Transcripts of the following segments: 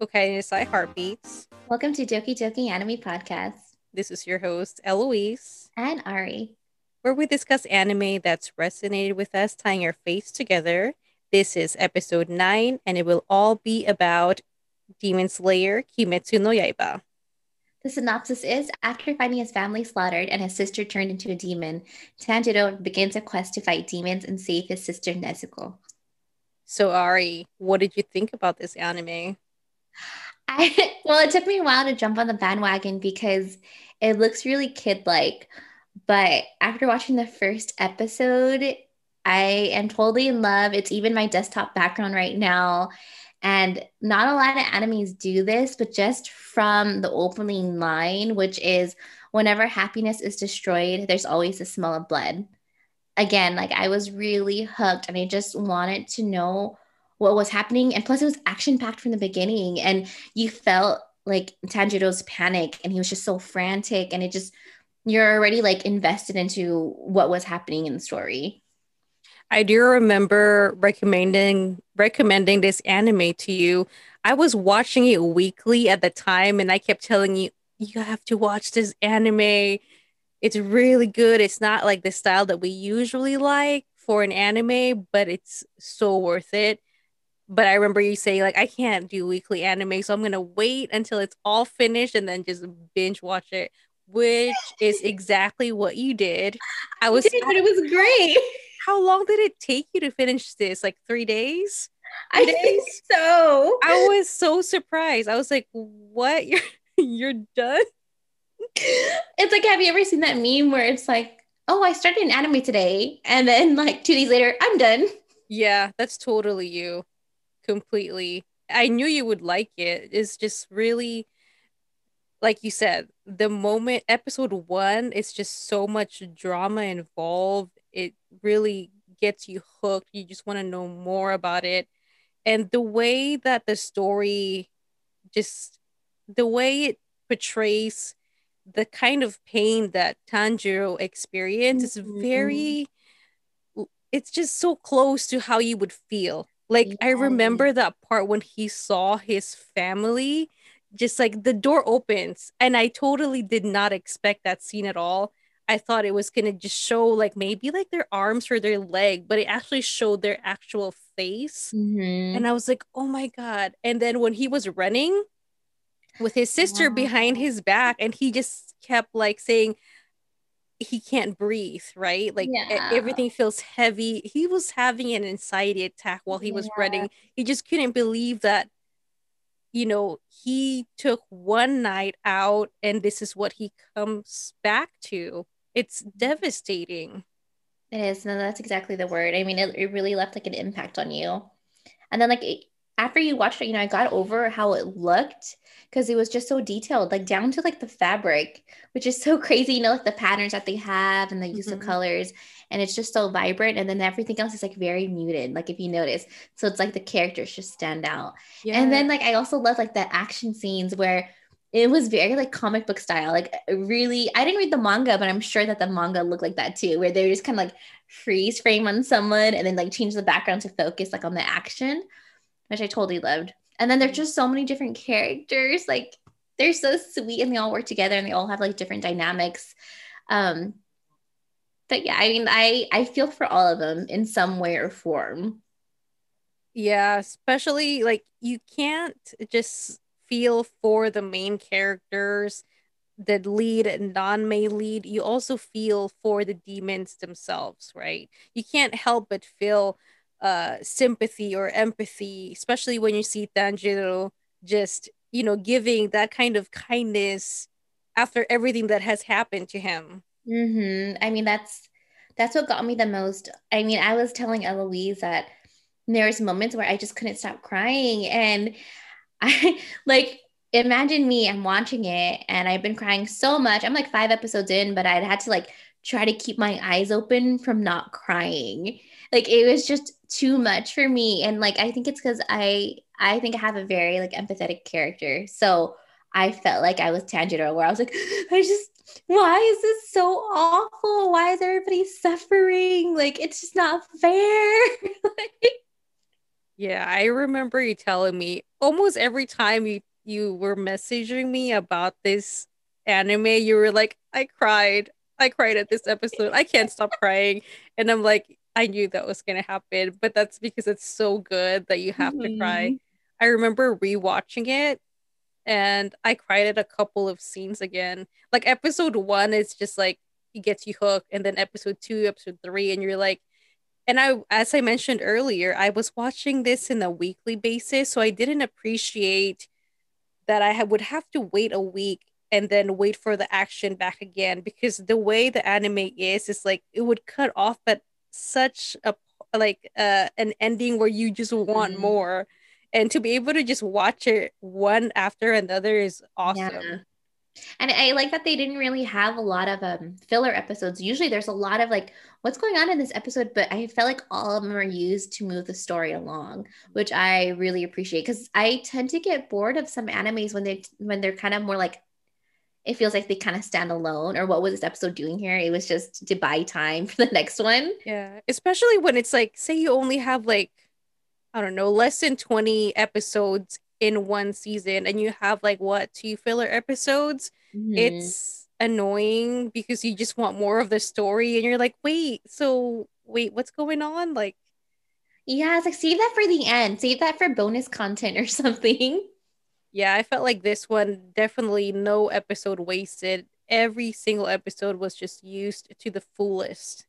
Okay, it's I Heartbeats. Welcome to Doki Doki Anime Podcast. This is your host, Eloise, And Ari. where we discuss anime that's resonated with us, tying our faiths together. This is episode 9, and it will all be about Demon Slayer Kimetsu no Yaiba. The synopsis is after finding his family slaughtered and his sister turned into a demon, Tanjiro begins a quest to fight demons and save his sister Nezuko. So, Ari, what did you think about this anime? I well, it took me a while to jump on the bandwagon because it looks really kid-like. But after watching the first episode, I am totally in love. It's even my desktop background right now. And not a lot of animes do this, but just from the opening line, which is whenever happiness is destroyed, there's always a smell of blood. Again, like I was really hooked and I just wanted to know what was happening. And plus, it was action packed from the beginning. And you felt like Tanjiro's panic and he was just so frantic. And it just, you're already like invested into what was happening in the story. I do remember recommending recommending this anime to you. I was watching it weekly at the time, and I kept telling you, you have to watch this anime. It's really good. It's not like the style that we usually like for an anime, but it's so worth it. But I remember you saying, like, I can't do weekly anime, so I'm gonna wait until it's all finished and then just binge watch it, which is exactly what you did. I was did, but it was great. how long did it take you to finish this? Like three days? I think so. I was so surprised. I was like, "What? You're you're done?" It's like, have you ever seen that meme where it's like, "Oh, I started an anime today," and then like two days later, I'm done. Yeah, that's totally you, completely. I knew you would like it. It's just really, like you said, the moment episode one, it's just so much drama involved. It really gets you hooked. You just want to know more about it. And the way that the story just the way it portrays the kind of pain that Tanjiro experienced Mhm. is very it's just so close to how you would feel. Like I remember that part when he saw his family just like the door opens and I totally did not expect that scene at all. I thought it was gonna just show like maybe like their arms or their leg, but it actually showed their actual face. Mhm. And I was like, oh my God. And then when he was running with his sister behind his back, and he just kept like saying he can't breathe, right? Like Yeah. everything feels heavy. He was having an anxiety attack while he was Yeah. running. He just couldn't believe that, you know, he took one night out and this is what he comes back to. It's mm-hmm. devastating. It is. No, that's exactly the word. I mean, it, it really left like an impact on you. And then like it, after you watched it, you know, I got over how it looked because it was just so detailed, like down to like the fabric, which is so crazy, you know, like the patterns that they have and the use of Mhm. colors. And it's just so vibrant. And then everything else is like very muted, like if you notice. So it's like the characters just stand out. And then like I also love like the action scenes where it was very like comic book style. Like really, I didn't read the manga, but I'm sure that the manga looked like that too, where they were just kind of like freeze frame on someone and then like change the background to focus like on the action, which I totally loved. And then there's just so many different characters. Like they're so sweet and they all work together and they all have like different dynamics. Um, but yeah, I mean, I I feel for all of them in some way or form. Yeah, especially like you can't just feel for the main characters, the lead and non-main lead. You also feel for the demons themselves, right? You can't help but feel uh sympathy or empathy, especially when you see Tanjiro just, you know, giving that kind of kindness after everything that has happened to him. hmm I mean, that's that's what got me the most. I mean, I was telling Eloise that there's moments where I just couldn't stop crying, and I like imagine me. I'm watching it, and I've been crying so much. I'm like five episodes in, but I'd had to like try to keep my eyes open from not crying. Like it was just too much for me, and like I think it's because I I think I have a very like empathetic character, so I felt like I was Tanjiro, where I was like, I just why is this so awful? Why is everybody suffering? Like, it's just not fair. Yeah, I remember you telling me almost every time you you were messaging me about this anime, you were like, I cried. I cried at this episode. I can't stop crying. And I'm like, I knew that was gonna happen, but that's because it's so good that you have mm-hmm. to cry. Mm-hmm. I remember rewatching it and I cried at a couple of scenes again. Like episode one is just like he gets you hooked, and then episode two, episode three, and you're like, and I, as I mentioned earlier, I was watching this in a weekly basis, so I didn't appreciate that I would have to wait a week and then wait for the action back again because the way the anime is is like it would cut off at such a like uh an ending where you just want mm-hmm. more and to be able to just watch it one after another is awesome yeah. And I like that they didn't really have a lot of um, filler episodes. Usually there's a lot of like, what's going on in this episode? But I felt like all of them are used to move the story along, which I really appreciate because I tend to get bored of some animes when they when they're kind of more like it feels like they kind of stand alone or what was this episode doing here? It was just to buy time for the next one. Yeah especially when it's like say you only have like i don't know less than 20 episodes in one season and you have like what two filler episodes? Mm-hmm. it's annoying because you just want more of the story and you're like wait so wait what's going on? Like yeah it's like save that for the end. Save that for bonus content or something yeah i felt like this one definitely no episode wasted every single episode was just used to the fullest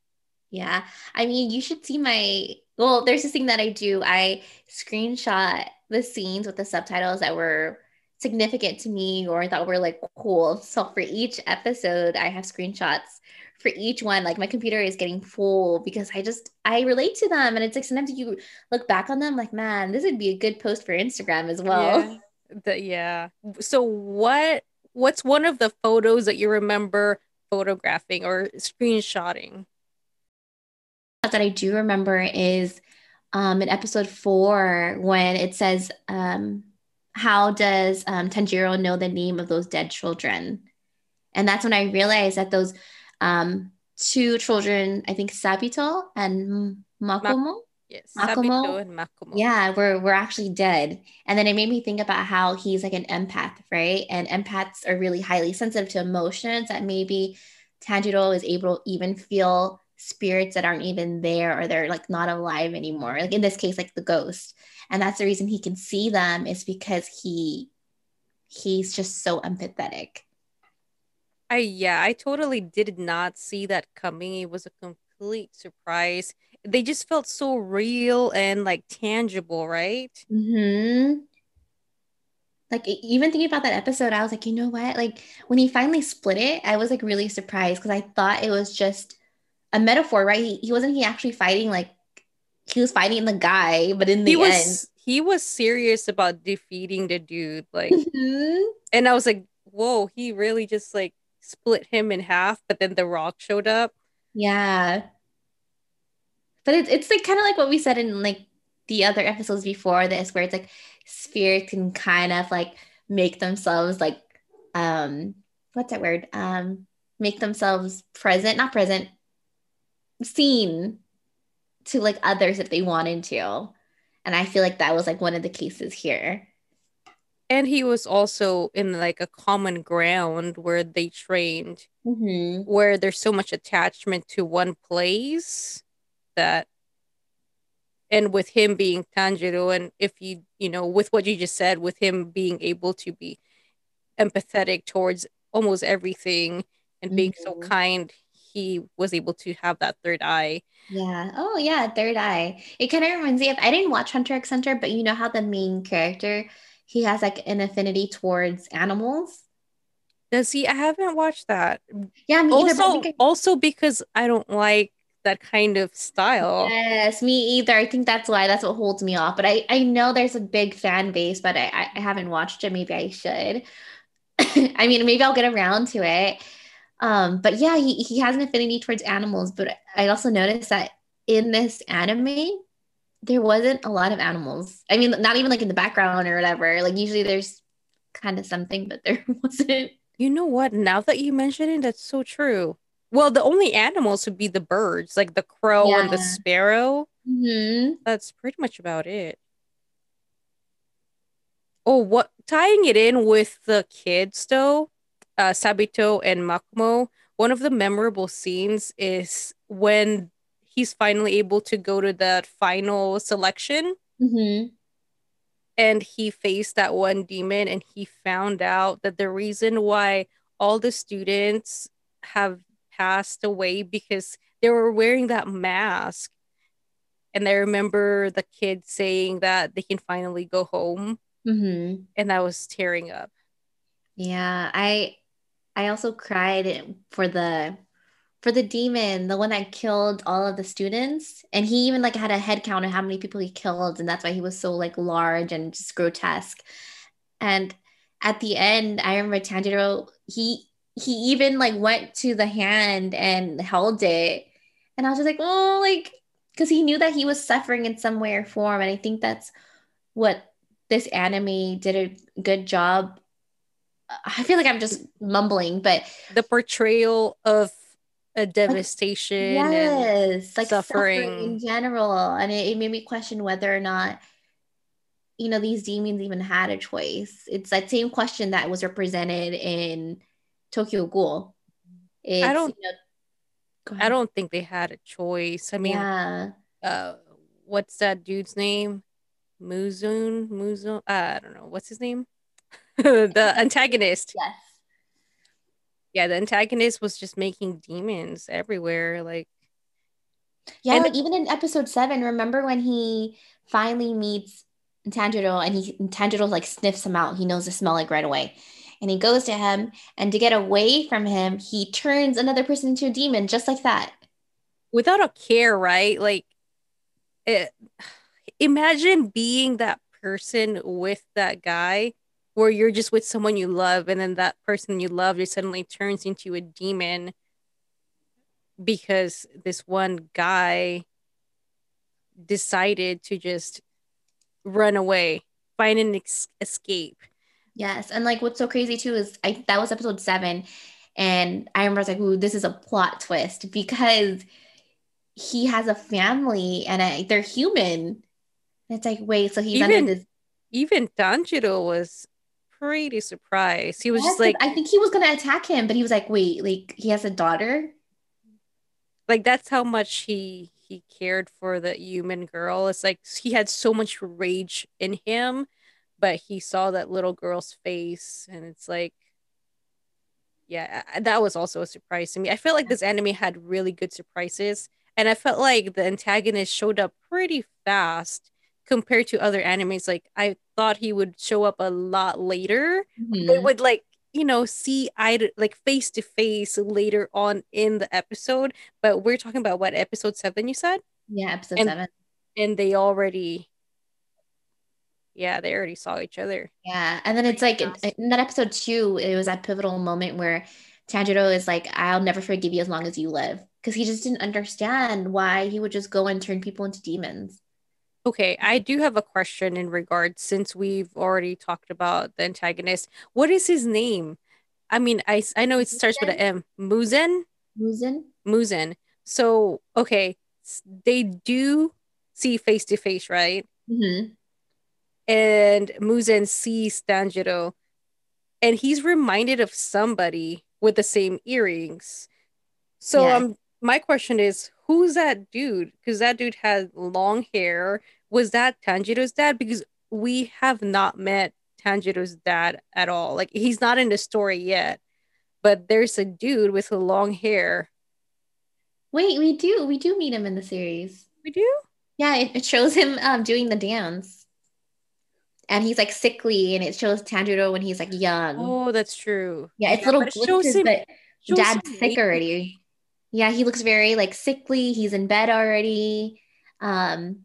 yeah i mean you should see my well there's this thing that i do i screenshot the scenes with the subtitles that were significant to me or I thought were like cool. So for each episode, I have screenshots for each one. Like my computer is getting full because I just I relate to them, and it's like sometimes you look back on them like, man, this would be a good post for Instagram as well. Yeah. The, yeah. So what what's one of the photos that you remember photographing or screenshotting? That I do remember is um, in episode four when it says, um, How does um, Tanjiro know the name of those dead children? And that's when I realized that those um, two children, I think Sabito and Makomo. Yes, Makomo, and Makomo. Yeah, were, were actually dead. And then it made me think about how he's like an empath, right? And empaths are really highly sensitive to emotions that maybe Tanjiro is able to even feel spirits that aren't even there or they're like not alive anymore like in this case like the ghost and that's the reason he can see them is because he he's just so empathetic i yeah i totally did not see that coming it was a complete surprise they just felt so real and like tangible right mm-hmm like even thinking about that episode i was like you know what like when he finally split it i was like really surprised because i thought it was just a metaphor, right? He, he wasn't he actually fighting like he was fighting the guy, but in the he end, was, he was serious about defeating the dude. Like, mm-hmm. and I was like, whoa, he really just like split him in half. But then the Rock showed up. Yeah, but it's it's like kind of like what we said in like the other episodes before this, where it's like spirit can kind of like make themselves like um what's that word um make themselves present, not present, seen to like others if they wanted to. And I feel like that was like one of the cases here. And he was also in like a common ground where they trained, mm-hmm. where there's so much attachment to one place that, and with him being Tanjiro, and if you, you know, with what you just said, with him being able to be empathetic towards almost everything and being mm-hmm. so kind, he was able to have that third eye. Yeah. Oh, yeah, third eye. It kind of reminds me of I didn't watch Hunter x Hunter, but you know how the main character he has like an affinity towards animals. Does he? I haven't watched that. Yeah, me also, either. Also because I don't like that kind of style. Yes, me either. I think that's why that's what holds me off. But I I know there's a big fan base, but I I haven't watched it. Maybe I should. I mean, maybe I'll get around to it. Um, but yeah, he, he has an affinity towards animals. But I also noticed that in this anime, there wasn't a lot of animals. I mean, not even like in the background or whatever. Like usually there's kind of something, but there wasn't. You know what? Now that you mention it, that's so true. Well, the only animals would be the birds, like the crow yeah. and the sparrow. Mm-hmm. That's pretty much about it. Oh, what tying it in with the kids though, uh, Sabito and Makomo. One of the memorable scenes is when he's finally able to go to that final selection. Mm-hmm. And he faced that one demon, and he found out that the reason why all the students have passed away because they were wearing that mask. And I remember the kid saying that they can finally go home. Mm-hmm. And I was tearing up. Yeah, I I also cried for the for the demon, the one that killed all of the students. And he even like had a head count of how many people he killed, and that's why he was so like large and just grotesque. And at the end, I remember Tanjiro, he he even like went to the hand and held it. And I was just like, oh, like, because he knew that he was suffering in some way or form. And I think that's what this anime did a good job. I feel like I'm just mumbling, but the portrayal of a devastation like, yes, like suffering. suffering. in general. And it, it made me question whether or not you know these demons even had a choice. It's that same question that was represented in Tokyo Ghoul. It's, I don't. You know, I don't think they had a choice. I mean, yeah. uh, what's that dude's name? Muzun, Muzun. Uh, I don't know what's his name. the antagonist. Yes. Yeah, the antagonist was just making demons everywhere. Like, yeah, and- like even in episode seven, remember when he finally meets Tanjiro and he Tanjiro like sniffs him out. He knows the smell like right away. And he goes to him, and to get away from him, he turns another person into a demon just like that. Without a care, right? Like, it, imagine being that person with that guy where you're just with someone you love, and then that person you love just suddenly turns into a demon because this one guy decided to just run away, find an ex- escape. Yes, and like what's so crazy too is I that was episode seven, and I remember I was like, "Ooh, this is a plot twist because he has a family and I, they're human." And it's like, wait, so he's even, under this. Even Tanjiro was pretty surprised. He was Yes, just like, I think he was gonna attack him, but he was like, "Wait, like he has a daughter." like that's how much he he cared for the human girl. It's like he had so much rage in him, but he saw that little girl's face, and it's like, yeah, that was also a surprise to me. I felt like this anime had really good surprises, and I felt like the antagonist showed up pretty fast compared to other animes. Like I thought he would show up a lot later. Mhm. They would like you know see eye to, like face to face later on in the episode. But we're talking about what episode seven you said, Yeah, episode And- seven. and they already, yeah, they already saw each other. Yeah, and then it's like in, that episode two, it was that pivotal moment where Tanjiro is like, "I'll never forgive you as long as you live," because he just didn't understand why he would just go and turn people into demons. Okay, I do have a question in regards since we've already talked about the antagonist. What is his name? I mean, I I know it starts with an M. Muzen. Muzen? Muzen. So okay, they do see face to face, right? Mm-hmm. And Muzen sees Tanjiro, and he's reminded of somebody with the same earrings. So Yeah. um, my question is, who's that dude? Because that dude had long hair. Was that Tanjiro's dad? Because we have not met Tanjiro's dad at all. Like he's not in the story yet, but there's a dude with long hair. Wait, we do we do meet him in the series. We do. Yeah, it, it shows him um, doing the dance, and he's like sickly, and it shows Tanjiro when he's like young. Oh, that's true. yeah, it's little but it glimpses, him- but dad's sick already. Yeah, he looks very like sickly. He's in bed already. Um,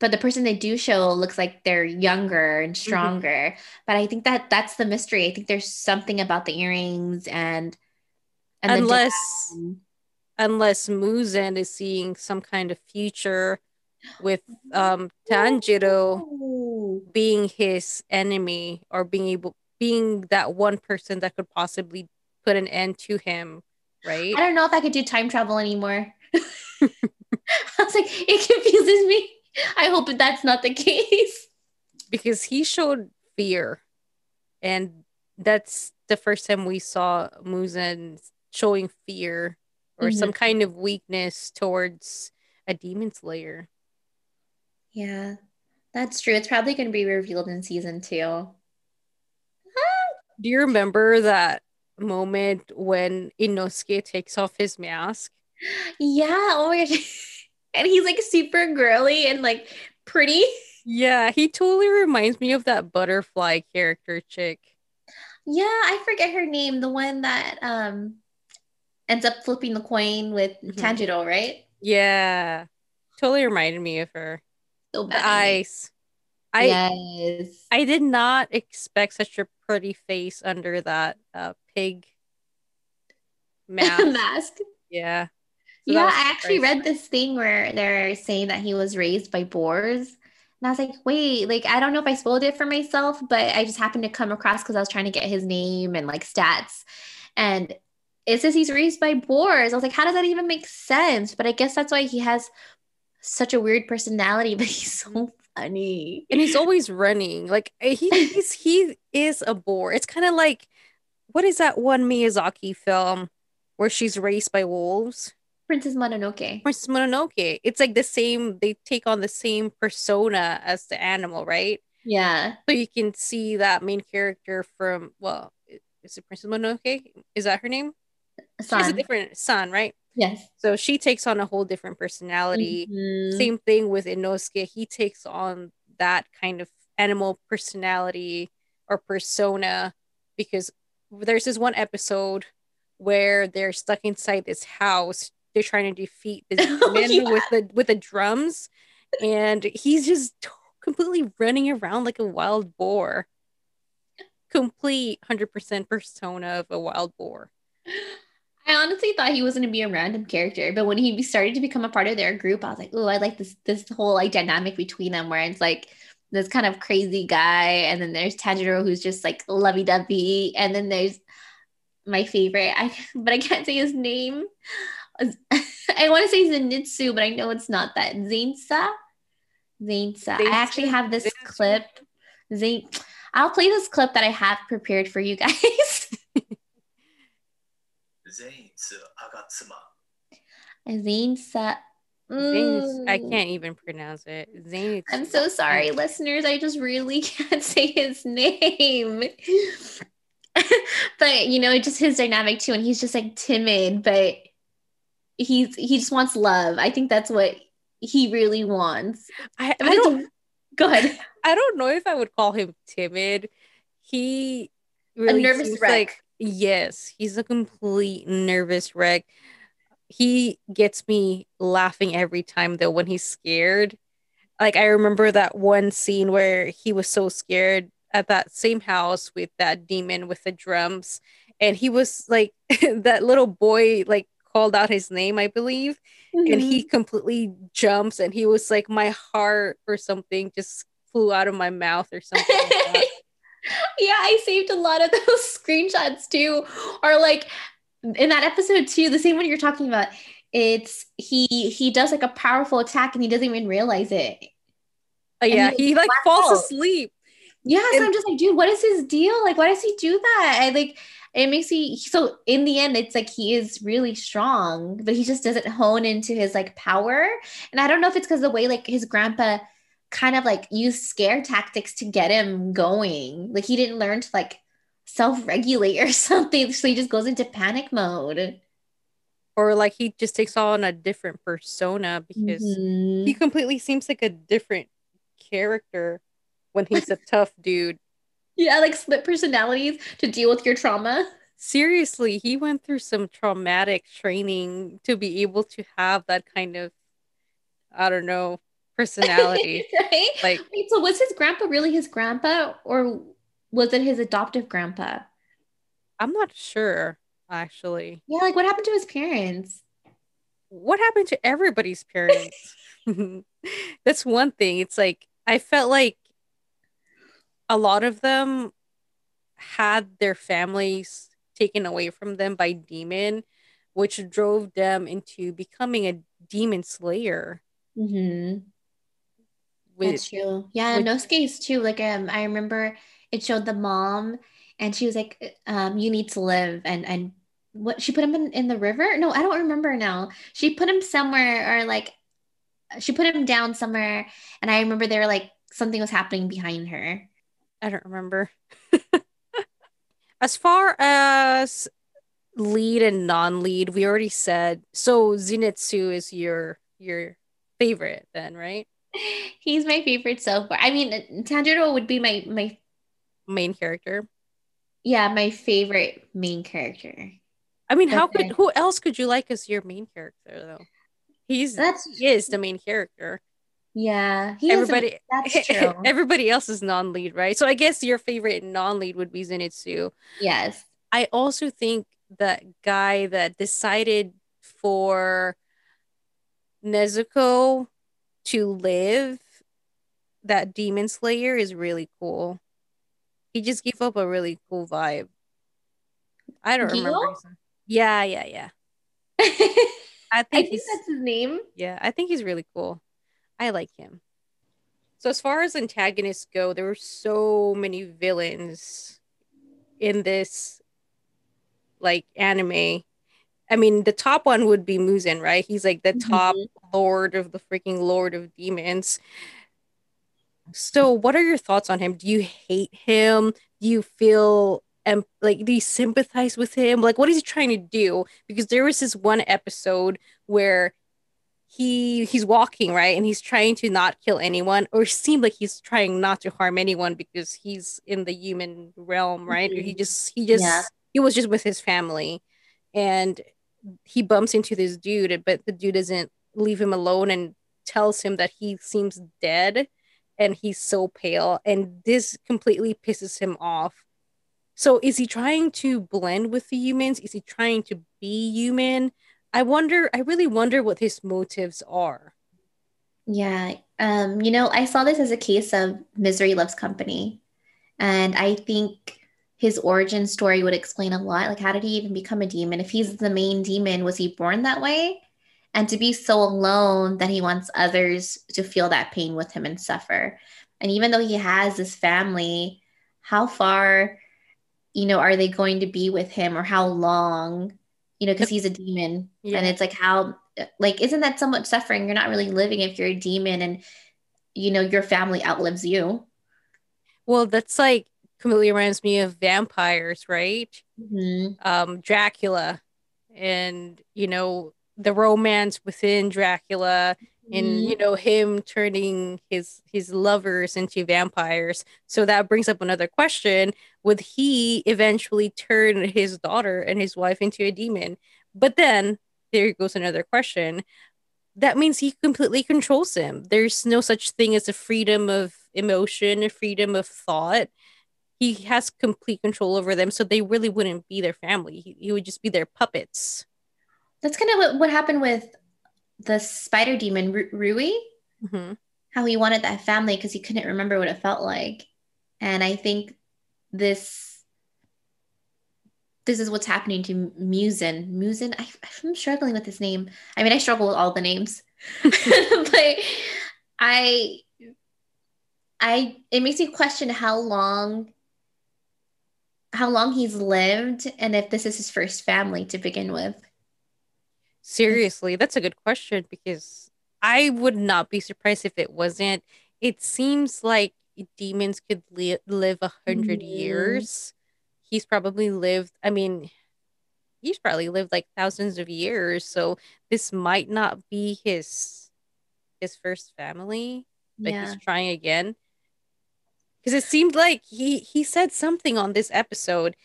but the person they do show looks like they're younger and Mm-hmm. stronger. But I think that that's the mystery. I think there's something about the earrings and and unless unless Muzen is seeing some kind of future with um Tanjiro Ooh. being his enemy or being able being that one person that could possibly put an end to him, right? I don't know if I could do time travel anymore. I was like, it confuses me. I hope that's not the case. Because he showed fear. And that's the first time we saw Muzan showing fear or mm-hmm. some kind of weakness towards a demon slayer. Yeah, that's true. It's probably going to be revealed in season two. Do you remember that moment when Inosuke takes off his mask? Yeah. Oh my gosh. and he's like super girly and like pretty. Yeah, he totally reminds me of that butterfly character chick. Yeah, I forget her name. The one that um ends up flipping the coin with mm-hmm. Tanjiro, right? Yeah. Totally reminded me of her. So bad. The eyes. I yes. I did not expect such a pretty face under that uh, pig mask. mask. Yeah. So yeah, I actually read this thing where they're saying that he was raised by boars. And I was like, wait, like I don't know if I spoiled it for myself, but I just happened to come across because I was trying to get his name and like stats. And it says he's raised by boars. I was like, how does that even make sense? But I guess that's why he has such a weird personality, but he's so funny. And he's always running. Like eh, he he's, he is a boar. It's kind of like what is that one Miyazaki film where she's raised by wolves? Princess Mononoke. Princess Mononoke. It's like the same, they take on the same persona as the animal, right? Yeah. So you can see that main character from, well, is it Princess Mononoke? Is that her name? Sun. She has a different son, right? Yes. So she takes on a whole different personality. Mm-hmm. Same thing with Inosuke. He takes on that kind of animal personality or persona because there's this one episode where they're stuck inside this house. They're trying to defeat this oh, man yeah. with the with the drums, and he's just completely running around like a wild boar. Complete hundred percent persona of a wild boar. I honestly thought he was going to be a random character, but when he started to become a part of their group, I was like, "Oh, I like this this whole like dynamic between them, where it's like this kind of crazy guy, and then there's Tanjiro who's just like lovey dovey, and then there's my favorite, I but I can't say his name. I want to say Zenitsu, but I know it's not that. Zainsa, Zainsa. I actually have this clip. Zain. I'll play this clip that I have prepared for you guys. Zainsa. Mm. I can't even pronounce it. Zain. I'm so sorry, listeners. I just really can't say his name. but you know, just his dynamic too, and he's just like timid, but he's he just wants love. I think that's what he really wants. I, I don't go ahead. I don't know if I would call him timid. He really a nervous wreck. Like, yes, he's a complete nervous wreck. He gets me laughing every time though when he's scared. Like I remember that one scene where he was so scared at that same house with that demon with the drums and he was like that little boy like called out his name i believe mm-hmm. and he completely jumps and he was like my heart or something just flew out of my mouth or something like yeah i saved a lot of those screenshots too or like in that episode too the same one you're talking about it's he he does like a powerful attack and he doesn't even realize it Oh yeah, he, he like falls asleep. Yeah, so and, I'm just like, dude, what is his deal? Like, why does he do that? I like it makes me so in the end, it's like he is really strong, but he just doesn't hone into his like power. And I don't know if it's because the way like his grandpa kind of like used scare tactics to get him going. Like he didn't learn to like self-regulate or something. So he just goes into panic mode. Or like he just takes on a different persona because mm-hmm. he completely seems like a different character when he's a tough dude. Yeah, like split personalities to deal with your trauma. Seriously, he went through some traumatic training to be able to have that kind of, I don't know, personality. right? Like, Wait, so was his grandpa really his grandpa, or was it his adoptive grandpa? I'm not sure, actually. Yeah, like what happened to his parents? What happened to everybody's parents? That's one thing. It's like I felt like a lot of them had their families taken away from them by demon, which drove them into becoming a demon slayer. Mm-hmm. With, That's true. Yeah, with, Nosuke's too. Like um, I remember it showed the mom and she was like, um, you need to live and and what she put him in, in the river? No, I don't remember now. She put him somewhere or like she put him down somewhere and I remember there were like something was happening behind her. I don't remember. as far as lead and non-lead, we already said so Zenitsu is your your favorite then, right? He's my favorite so far. I mean, Tanjiro would be my my main character. Yeah, my favorite main character. I mean, how could who else could you like as your main character though? He's that's he is the main character. Yeah, everybody. that's true. Everybody else is non-lead, right? So I guess your favorite non-lead would be Zenitsu. Yes. I also think that guy that decided for Nezuko to live, that demon slayer is really cool. He just gave up a really cool vibe. I don't Gio? remember. Yeah, yeah, yeah. I think, I think that's his name. Yeah, I think he's really cool. I like him. So as far as antagonists go, there were so many villains in this like anime. I mean, the top one would be Muzan, right? He's like the top mm-hmm. lord of the freaking lord of demons. So, what are your thoughts on him? Do you hate him? Do you feel and like do you sympathize with him? Like, what is he trying to do? Because there was this one episode where he he's walking right and he's trying to not kill anyone or seem like he's trying not to harm anyone because he's in the human realm right mm-hmm. he just he just yeah. he was just with his family and he bumps into this dude but the dude doesn't leave him alone and tells him that he seems dead and he's so pale and this completely pisses him off so is he trying to blend with the humans is he trying to be human I wonder, I really wonder what his motives are. Yeah. Um, you know, I saw this as a case of misery loves company. And I think his origin story would explain a lot. Like, how did he even become a demon? If he's the main demon, was he born that way? And to be so alone that he wants others to feel that pain with him and suffer. And even though he has this family, how far, you know, are they going to be with him or how long? you know, because he's a demon. Yeah. And it's like, how, like, isn't that so much suffering? You're not really living if you're a demon and, you know, your family outlives you. Well, that's like completely reminds me of vampires, right? Mm-hmm. Um, Dracula and, you know, the romance within Dracula and mm-hmm. you know him turning his his lovers into vampires so that brings up another question would he eventually turn his daughter and his wife into a demon but then there goes another question that means he completely controls him there's no such thing as a freedom of emotion a freedom of thought he has complete control over them so they really wouldn't be their family he, he would just be their puppets that's kind of what, what happened with the spider demon Ru- Rui, mm-hmm. how he wanted that family because he couldn't remember what it felt like, and I think this this is what's happening to Muzan. Muzan, I, I'm struggling with his name. I mean, I struggle with all the names, but I I it makes me question how long how long he's lived and if this is his first family to begin with. Seriously, that's a good question because I would not be surprised if it wasn't. It seems like demons could li- live a 100 mm-hmm. years. He's probably lived, I mean, he's probably lived like thousands of years. So this might not be his his first family that yeah. he's trying again. Because it seemed like he he said something on this episode.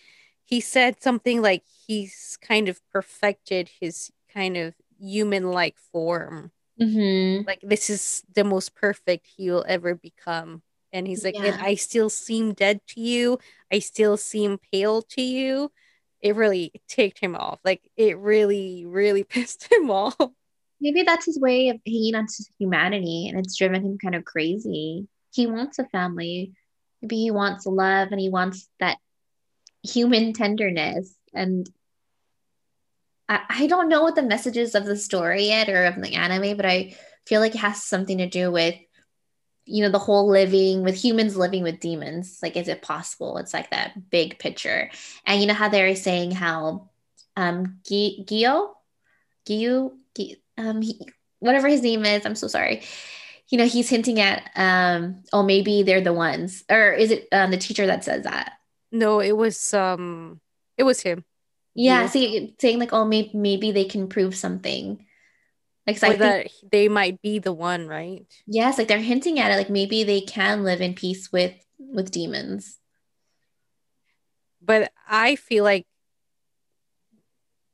He said something like he's kind of perfected his kind of human like form. Mm-hmm. Like this is the most perfect he will ever become. And he's like, yeah. and I still seem dead to you. I still seem pale to you. It really ticked him off. Like it really, really pissed him off. Maybe that's his way of hanging on to humanity and it's driven him kind of crazy. He wants a family. Maybe he wants love and he wants that human tenderness. And I, I don't know what the messages of the story yet or of the anime, but I feel like it has something to do with you know the whole living with humans living with demons. Like is it possible? It's like that big picture. And you know how they're saying how um Gio? Gio um he, whatever his name is. I'm so sorry you know he's hinting at um oh maybe they're the ones or is it um, the teacher that says that no it was um it was him yeah, yeah. see saying like oh maybe maybe they can prove something like so that think, they might be the one, right? Yes, like they're hinting at it. Like maybe they can live in peace with with demons. But I feel like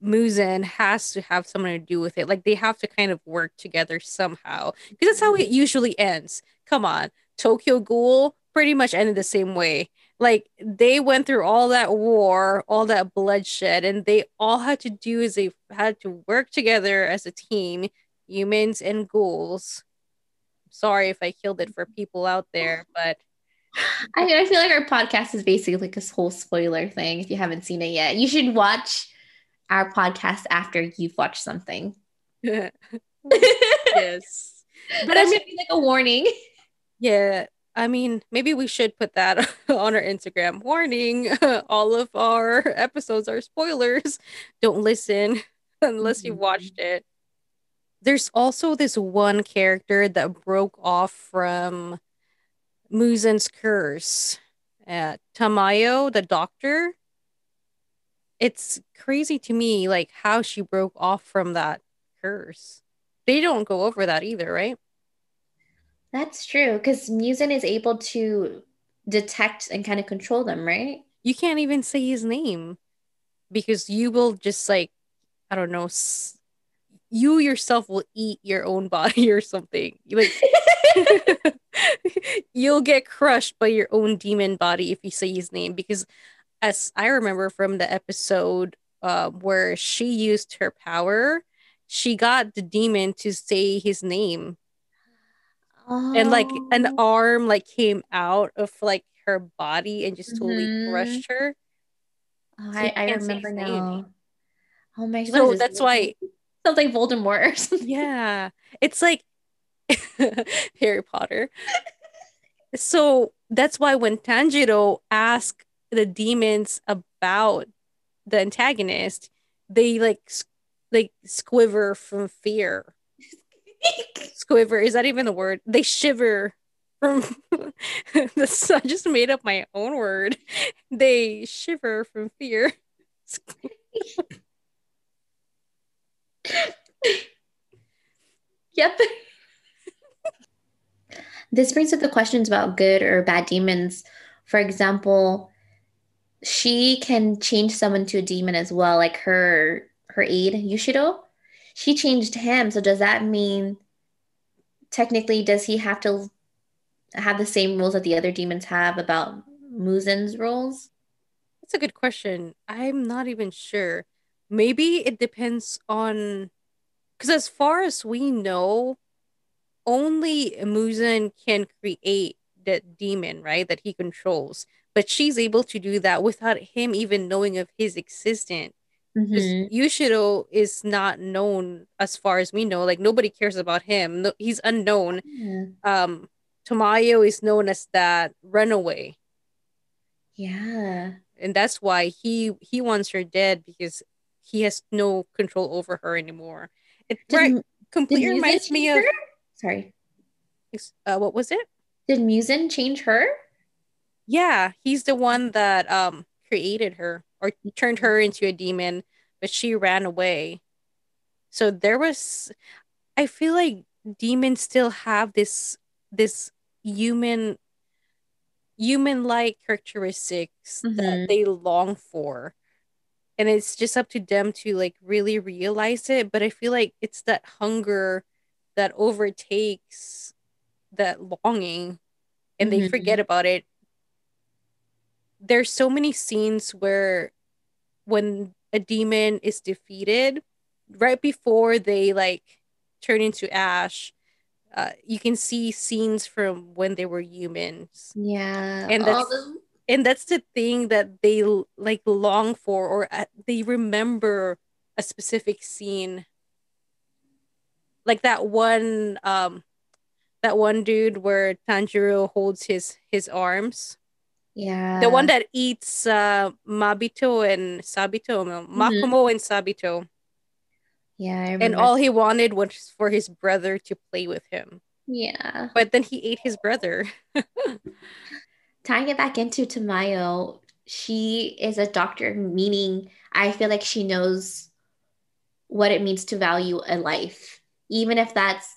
Muzan has to have something to do with it. Like they have to kind of work together somehow. Because that's how it usually ends. Come on. Tokyo Ghoul pretty much ended the same way. Like they went through all that war, all that bloodshed, and they all had to do is they had to work together as a team humans and ghouls. Sorry if I killed it for people out there, but I, I feel like our podcast is basically like this whole spoiler thing. If you haven't seen it yet, you should watch our podcast after you've watched something. yes, but I mean, like a warning. Yeah, I mean, maybe we should put that on our Instagram. Warning: all of our episodes are spoilers. Don't listen unless mm-hmm. you've watched it there's also this one character that broke off from Muzan's curse. Uh, Tamayo, the doctor. It's crazy to me, like how she broke off from that curse. They don't go over that either, right? That's true, because Muzan is able to detect and kind of control them, right? You can't even say his name because you will just like, I don't know, s- you yourself will eat your own body or something. Like you'll get crushed by your own demon body if you say his name because as I remember from the episode uh, where she used her power, she got the demon to say his name. Oh. And like an oh. arm like came out of like her body and just totally mm-hmm. crushed her. Oh, so I, I remember now. Oh my god. So that's why Sounds like Voldemort. Yeah. It's like Harry Potter. so that's why when Tanjiro asked the demons about the antagonist, they like like squiver from fear. squiver is that even the word? They shiver from this. I just made up my own word. They shiver from fear. yep. this brings up the questions about good or bad demons. For example, she can change someone to a demon as well, like her her aide Yushido. She changed him, so does that mean technically does he have to have the same rules that the other demons have about Muzan's rules? That's a good question. I'm not even sure. Maybe it depends on because as far as we know, only Muzan can create that demon, right? That he controls. But she's able to do that without him even knowing of his existence. Mm-hmm. Yushido is not known as far as we know. Like nobody cares about him. No, he's unknown. Mm-hmm. Um, Tamayo is known as that runaway. Yeah. And that's why he he wants her dead because he has no control over her anymore. It did, right, completely reminds me of. Sorry. Uh, what was it? Did Muzan change her? Yeah, he's the one that um created her or turned her into a demon, but she ran away. So there was, I feel like demons still have this this human human like characteristics mm-hmm. that they long for and it's just up to them to like really realize it but i feel like it's that hunger that overtakes that longing and mm-hmm. they forget about it. There's so many scenes where when a demon is defeated right before they like turn into ash uh, you can see scenes from when they were humans. Yeah. And that's and that's the thing that they like long for or uh, they remember a specific scene. Like that one um that one dude where Tanjiro holds his his arms. Yeah. The one that eats uh, Mabito and Sabito, mm-hmm. Makomo and Sabito. Yeah, and all he wanted was for his brother to play with him. Yeah. But then he ate his brother. Tying it back into Tamayo, she is a doctor, meaning I feel like she knows what it means to value a life, even if that's,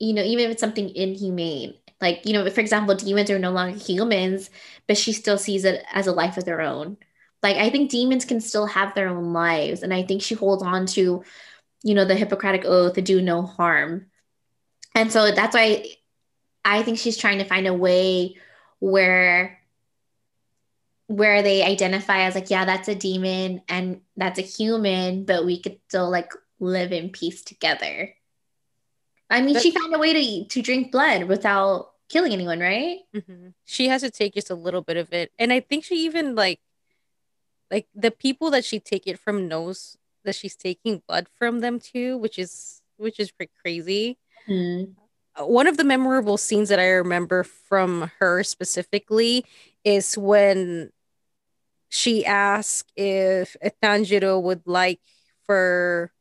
you know, even if it's something inhumane. Like, you know, for example, demons are no longer humans, but she still sees it as a life of their own. Like, I think demons can still have their own lives. And I think she holds on to, you know, the Hippocratic Oath to do no harm. And so that's why I think she's trying to find a way where where they identify as like yeah that's a demon and that's a human but we could still like live in peace together i mean she found a way to to drink blood without killing anyone right? Mm-hmm. she has to take just a little bit of it. And i think she even like like the people that she take it from knows that she's taking blood from them too which is which is pretty crazy. Mm one of the memorable scenes that I remember from her specifically is when she asked if Tanjiro would like for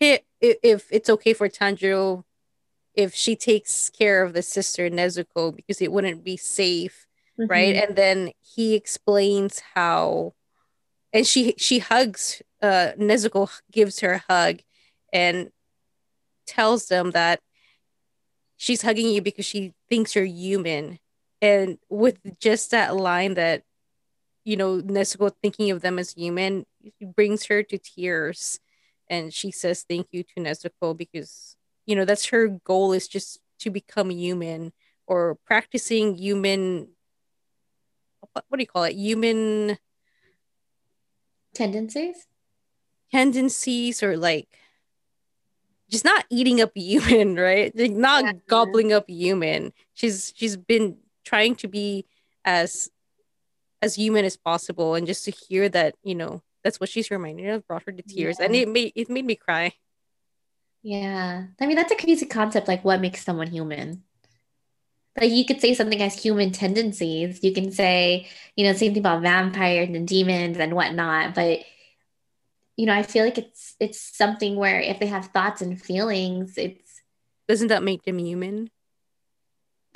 if it's okay for Tanjiro if she takes care of the sister Nezuko because it wouldn't be safe, mm-hmm. right? And then he explains how, and she she hugs uh Nezuko gives her a hug and tells them that she's hugging you because she thinks you're human. And with just that line that, you know, Nezuko thinking of them as human brings her to tears. And she says thank you to Nezuko because, you know, that's her goal is just to become human or practicing human what, what do you call it? Human tendencies? Tendencies or like just not eating up human, right? Like not yeah. gobbling up human. She's she's been trying to be as as human as possible, and just to hear that, you know, that's what she's reminded of brought her to tears, yeah. and it made it made me cry. Yeah, I mean that's a crazy concept. Like, what makes someone human? Like you could say something as human tendencies. You can say, you know, same thing about vampires and demons and whatnot, but you know, I feel like it's it's something where if they have thoughts and feelings, it's doesn't that make them human?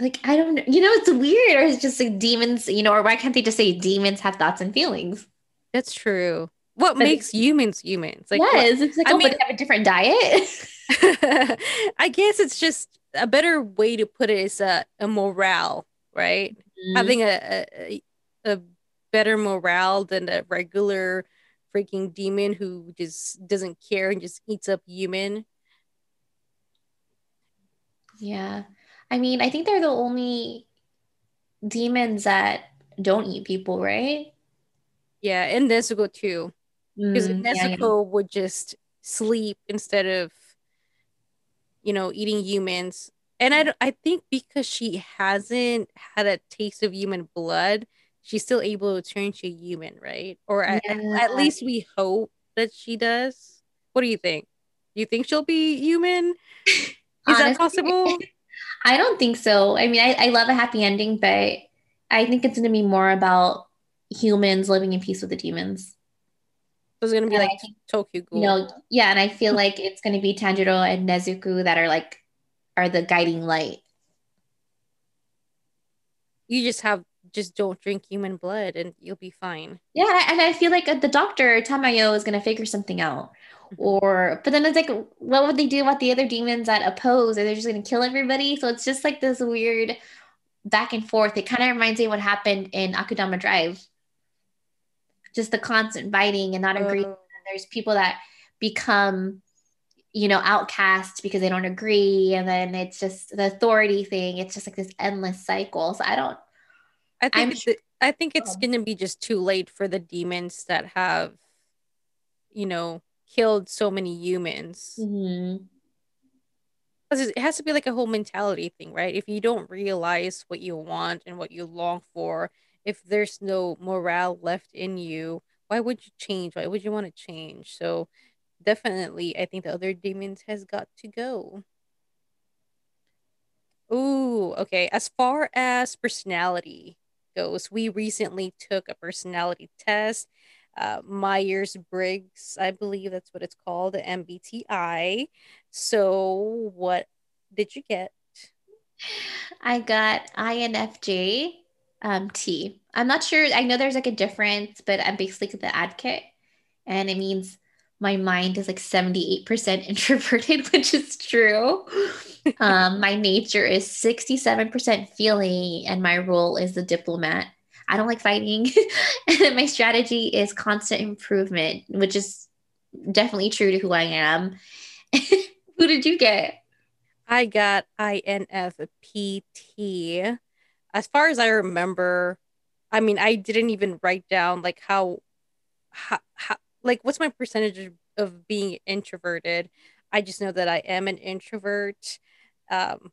Like I don't know, you know, it's weird, or it's just like demons, you know, or why can't they just say demons have thoughts and feelings? That's true. What but makes humans humans? Like yes, what? it's like I oh, mean, have a different diet. I guess it's just a better way to put it is a, a morale, right? Mm-hmm. Having a, a a better morale than a regular freaking demon who just doesn't care and just eats up human. Yeah. I mean, I think they're the only demons that don't eat people, right? Yeah, and Nezuko too. Because mm, Nezuko yeah, yeah. would just sleep instead of, you know, eating humans. And I, I think because she hasn't had a taste of human blood, she's still able to turn to human, right? Or at, yeah. at least we hope that she does. What do you think? You think she'll be human? Is Honestly, that possible? I don't think so. I mean, I, I love a happy ending, but I think it's going to be more about humans living in peace with the demons. It's going to be and like think, Tokyo Ghoul. You know, yeah, and I feel like it's going to be Tanjiro and Nezuko that are like are the guiding light. You just have just don't drink human blood and you'll be fine. Yeah, and I feel like the doctor Tamayo is gonna figure something out. Mm-hmm. Or but then it's like what would they do about the other demons that oppose? Are they just gonna kill everybody? So it's just like this weird back and forth. It kind of reminds me of what happened in Akudama Drive. Just the constant fighting and not agreeing. Oh. There's people that become you know outcast because they don't agree and then it's just the authority thing it's just like this endless cycle so i don't I think it's, I think it's going to be just too late for the demons that have, you know, killed so many humans. Mm-hmm. Because it has to be like a whole mentality thing, right? If you don't realize what you want and what you long for, if there's no morale left in you, why would you change? Why would you want to change? So definitely, I think the other demons has got to go. Ooh, okay. As far as personality goes, we recently took a personality test, uh, Myers Briggs, I believe that's what it's called, the MBTI. So, what did you get? I got INFJ um, T. I'm not sure. I know there's like a difference, but I'm basically the advocate, and it means my mind is like 78% introverted, which is true. um, my nature is 67% feeling, and my role is the diplomat. I don't like fighting. and my strategy is constant improvement, which is definitely true to who I am. who did you get? I got INFPT. As far as I remember, I mean, I didn't even write down like how, how, how like what's my percentage of being introverted. I just know that I am an introvert. Um,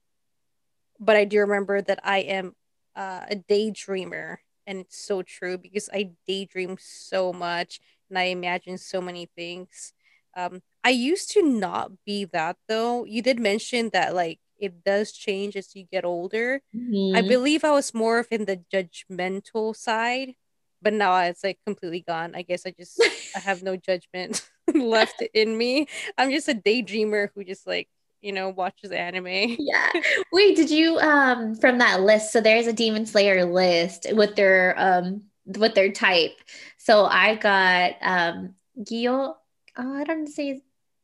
but I do remember that I am uh, a daydreamer, and it's so true because I daydream so much and I imagine so many things. Um, I used to not be that though. You did mention that like it does change as you get older. Mm-hmm. I believe I was more of in the judgmental side, but now it's like completely gone. I guess I just I have no judgment left in me. I'm just a daydreamer who just like you know watches anime. yeah. Wait, did you um from that list? So there's a Demon Slayer list with their um with their type. So I got um Gyo. Oh, I don't say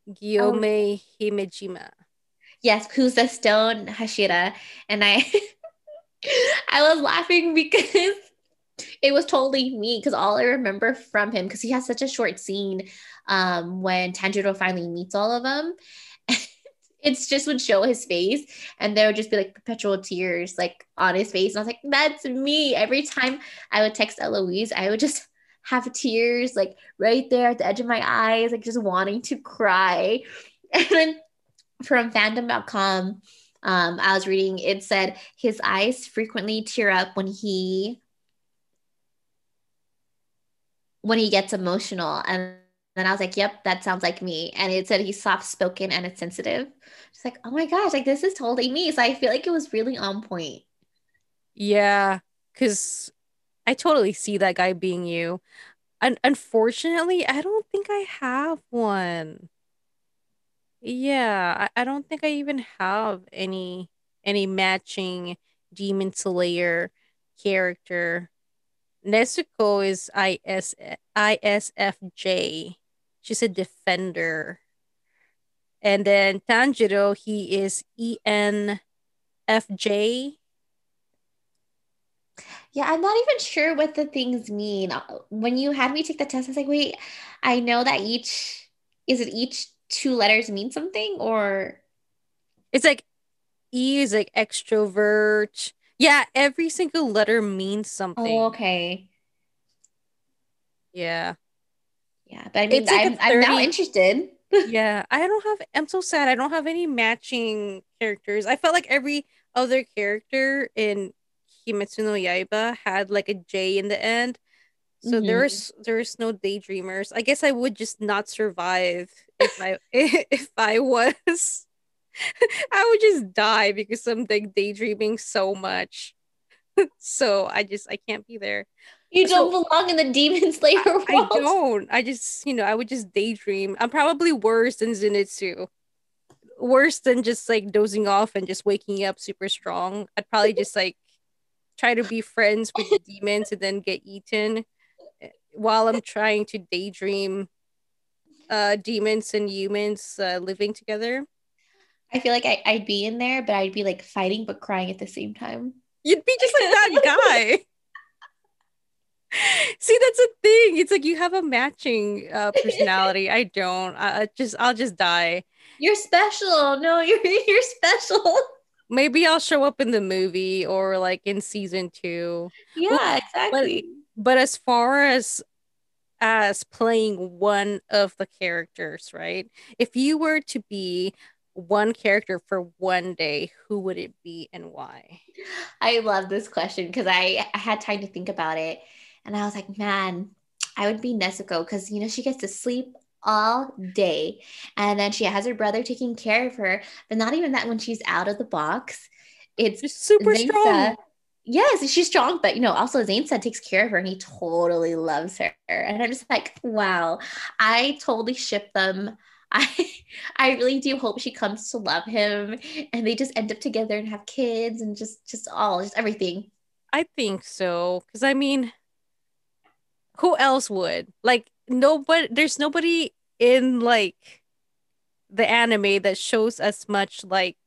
Gyome oh. Himejima. Yes, who's the stone Hashira, and I I was laughing because it was totally me because all I remember from him because he has such a short scene um, when Tanjiro finally meets all of them. it's just would show his face and there would just be like perpetual tears like on his face. And I was like, that's me. Every time I would text Eloise, I would just have tears like right there at the edge of my eyes, like just wanting to cry. And then from fandom.com, um, I was reading, it said his eyes frequently tear up when he when he gets emotional. And then I was like, yep, that sounds like me. And it said he's soft spoken and it's sensitive. It's like, oh my gosh, like this is totally me. So I feel like it was really on point. Yeah. Cause I totally see that guy being you. And unfortunately, I don't think I have one. Yeah, I, I don't think I even have any any matching Demon Slayer character. Nezuko is IS ISFJ. She's a defender. And then Tanjiro, he is ENFJ. Yeah, I'm not even sure what the things mean. When you had me take the test, I was like, wait, I know that each is it each two letters mean something or it's like E is like extrovert. Yeah, every single letter means something. Oh, okay. Yeah. Yeah, but I mean, like I'm, 30... I'm now interested. yeah, I don't have. I'm so sad. I don't have any matching characters. I felt like every other character in Kimetsu no Yaiba had like a J in the end. So mm-hmm. there's there's no daydreamers. I guess I would just not survive if I if I was. I would just die because I'm like daydreaming so much. so I just I can't be there. You don't so, belong in the Demon Slayer world. I, I don't. I just you know I would just daydream. I'm probably worse than Zenitsu. Worse than just like dozing off and just waking up super strong. I'd probably just like try to be friends with the demons and then get eaten while I'm trying to daydream uh demons and humans uh, living together. I feel like I, I'd be in there, but I'd be like fighting but crying at the same time. You'd be just like that guy. See, that's a thing. It's like you have a matching uh, personality. I don't. I, I just, I'll just die. You're special. No, you're you're special. Maybe I'll show up in the movie or like in season two. Yeah, exactly. But, as far as as playing one of the characters, right? If you were to be one character for one day, who would it be and why? I love this question because I, I had time to think about it. And I was like, man, I would be Nezuko because, you know, she gets to sleep all day. And then she has her brother taking care of her. But not even that when she's out of the box, it's She's super strong. Yes, she's strong, but you know, also Zenitsu takes care of her and he totally loves her. And I'm just like, wow, I totally ship them. I I really do hope she comes to love him and they just end up together and have kids and just just all just everything. I think so. Cause I mean, who else would? Like nobody there's nobody in like the anime that shows as much like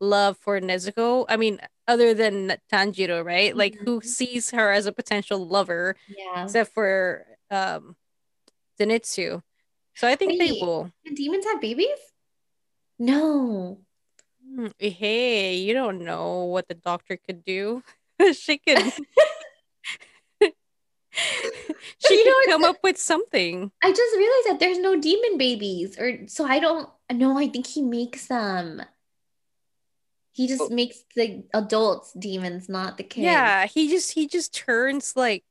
love for Nezuko. I mean, other than Tanjiro, right? Mm-hmm. Like who sees her as a potential lover, yeah. except for um Zenitsu. So I think Wait, they will. demons have babies? No. Hmm, hey, you don't know what the doctor could do. she could she you know, come up with something. I just realized that there's no demon babies, or so I don't know. I think he makes them. He just oh. makes the adults demons, not the kids. Yeah, he just he just turns like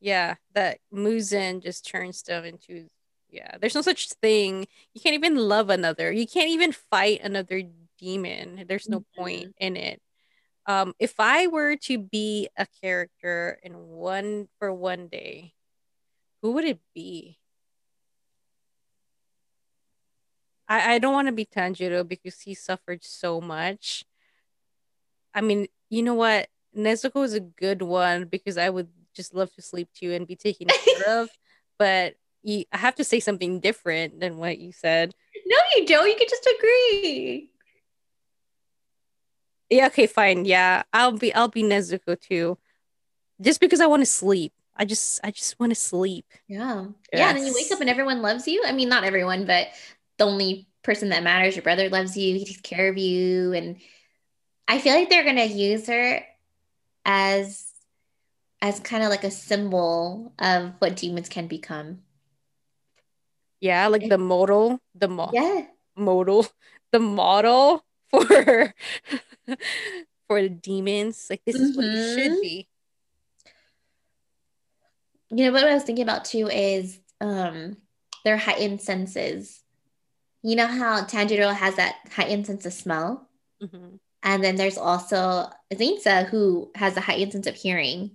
yeah, that Muzan just turns them into yeah. There's no such thing. You can't even love another. You can't even fight another demon. There's no mm-hmm. point in it. Um, if I were to be a character in one for one day, who would it be? I, I don't want to be Tanjiro because he suffered so much. I mean, you know what? Nezuko is a good one because I would just love to sleep too and be taken care of. But you, I have to say something different than what you said. No, you don't. You can just agree. Yeah, okay, fine. Yeah. I'll be I'll be Nezuko too. Just because I want to sleep. I just I just want to sleep. Yeah. Yes. Yeah, and then you wake up and everyone loves you. I mean, not everyone, but the only person that matters, your brother loves you, he takes care of you. And I feel like they're gonna use her as as kind of like a symbol of what demons can become. Yeah, like the model, the mo- yeah. model, the model for for the demons. Like this is mm-hmm. what it should be. You know what I was thinking about too is um their heightened senses. You know how Tanjiro has that heightened sense of smell? Mm-hmm. And then there's also Zenitsu who has a heightened sense of hearing.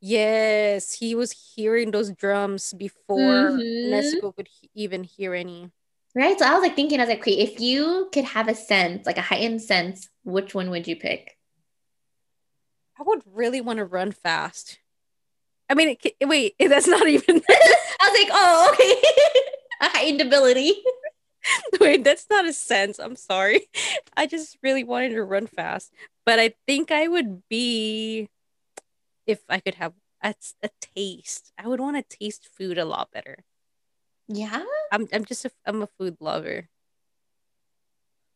Yes, he was hearing those drums before mm-hmm. Nezuko could he- even hear any. Right. So I was like thinking, I was like, okay, if you could have a sense, like a heightened sense, which one would you pick? I would really want to run fast. I mean, it, wait, that's not even. I was like, oh, okay. a heightened ability. wait, that's not a sense. I'm sorry. I just really wanted to run fast. But I think I would be, if I could have a, a taste, I would want to taste food a lot better. Yeah. I'm I'm just a I'm a food lover.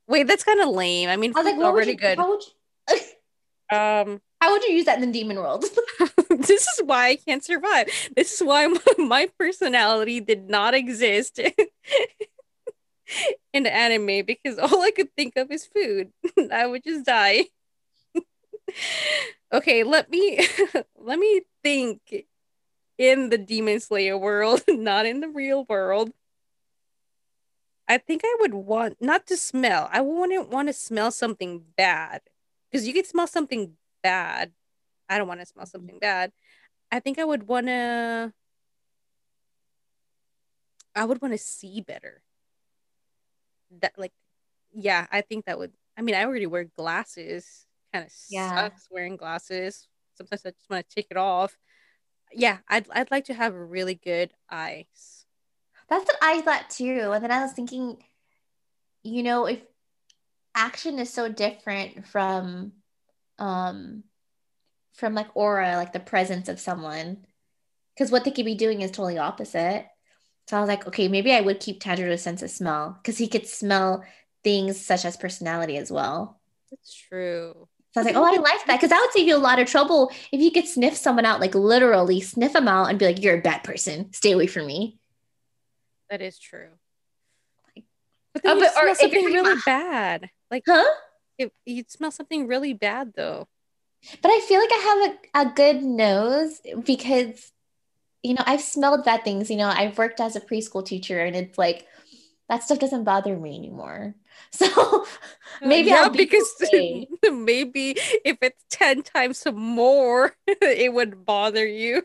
Wait, that's kind of lame. I mean, I was like, already you, good. How would you, um, how would you use that in the demon world? this is why I can't survive. This is why my, my personality did not exist in the anime because all I could think of is food. I would just die. okay, let me let me think in the Demon Slayer world, not in the real world. I think I would want not to smell. I wouldn't want to smell something bad because you could smell something bad. I don't want to smell something bad. I think I would want to. I would want to see better. That like, yeah, I think that would. I mean, I already wear glasses. Kind of yeah. sucks wearing glasses. Sometimes I just want to take it off yeah, I'd I'd like to have really good eyes. That's what I thought too. And then I was thinking, you know, if action is so different from um from like aura, like the presence of someone. Because what they could be doing is totally opposite. So I was like, okay, maybe I would keep Tanjiro's sense of smell because he could smell things such as personality as well. That's true. So I was like, oh, I like that because that would save you a lot of trouble if you could sniff someone out, like literally sniff them out and be like, you're a bad person. Stay away from me. That is true. But then uh, you smell something really bad. Like, huh? It, you'd smell something really bad though. But I feel like I have a, a good nose because, you know, I've smelled bad things. You know, I've worked as a preschool teacher and it's like, that stuff doesn't bother me anymore. So uh, maybe yeah, I'll be because okay. maybe if it's 10 times more, it would bother you.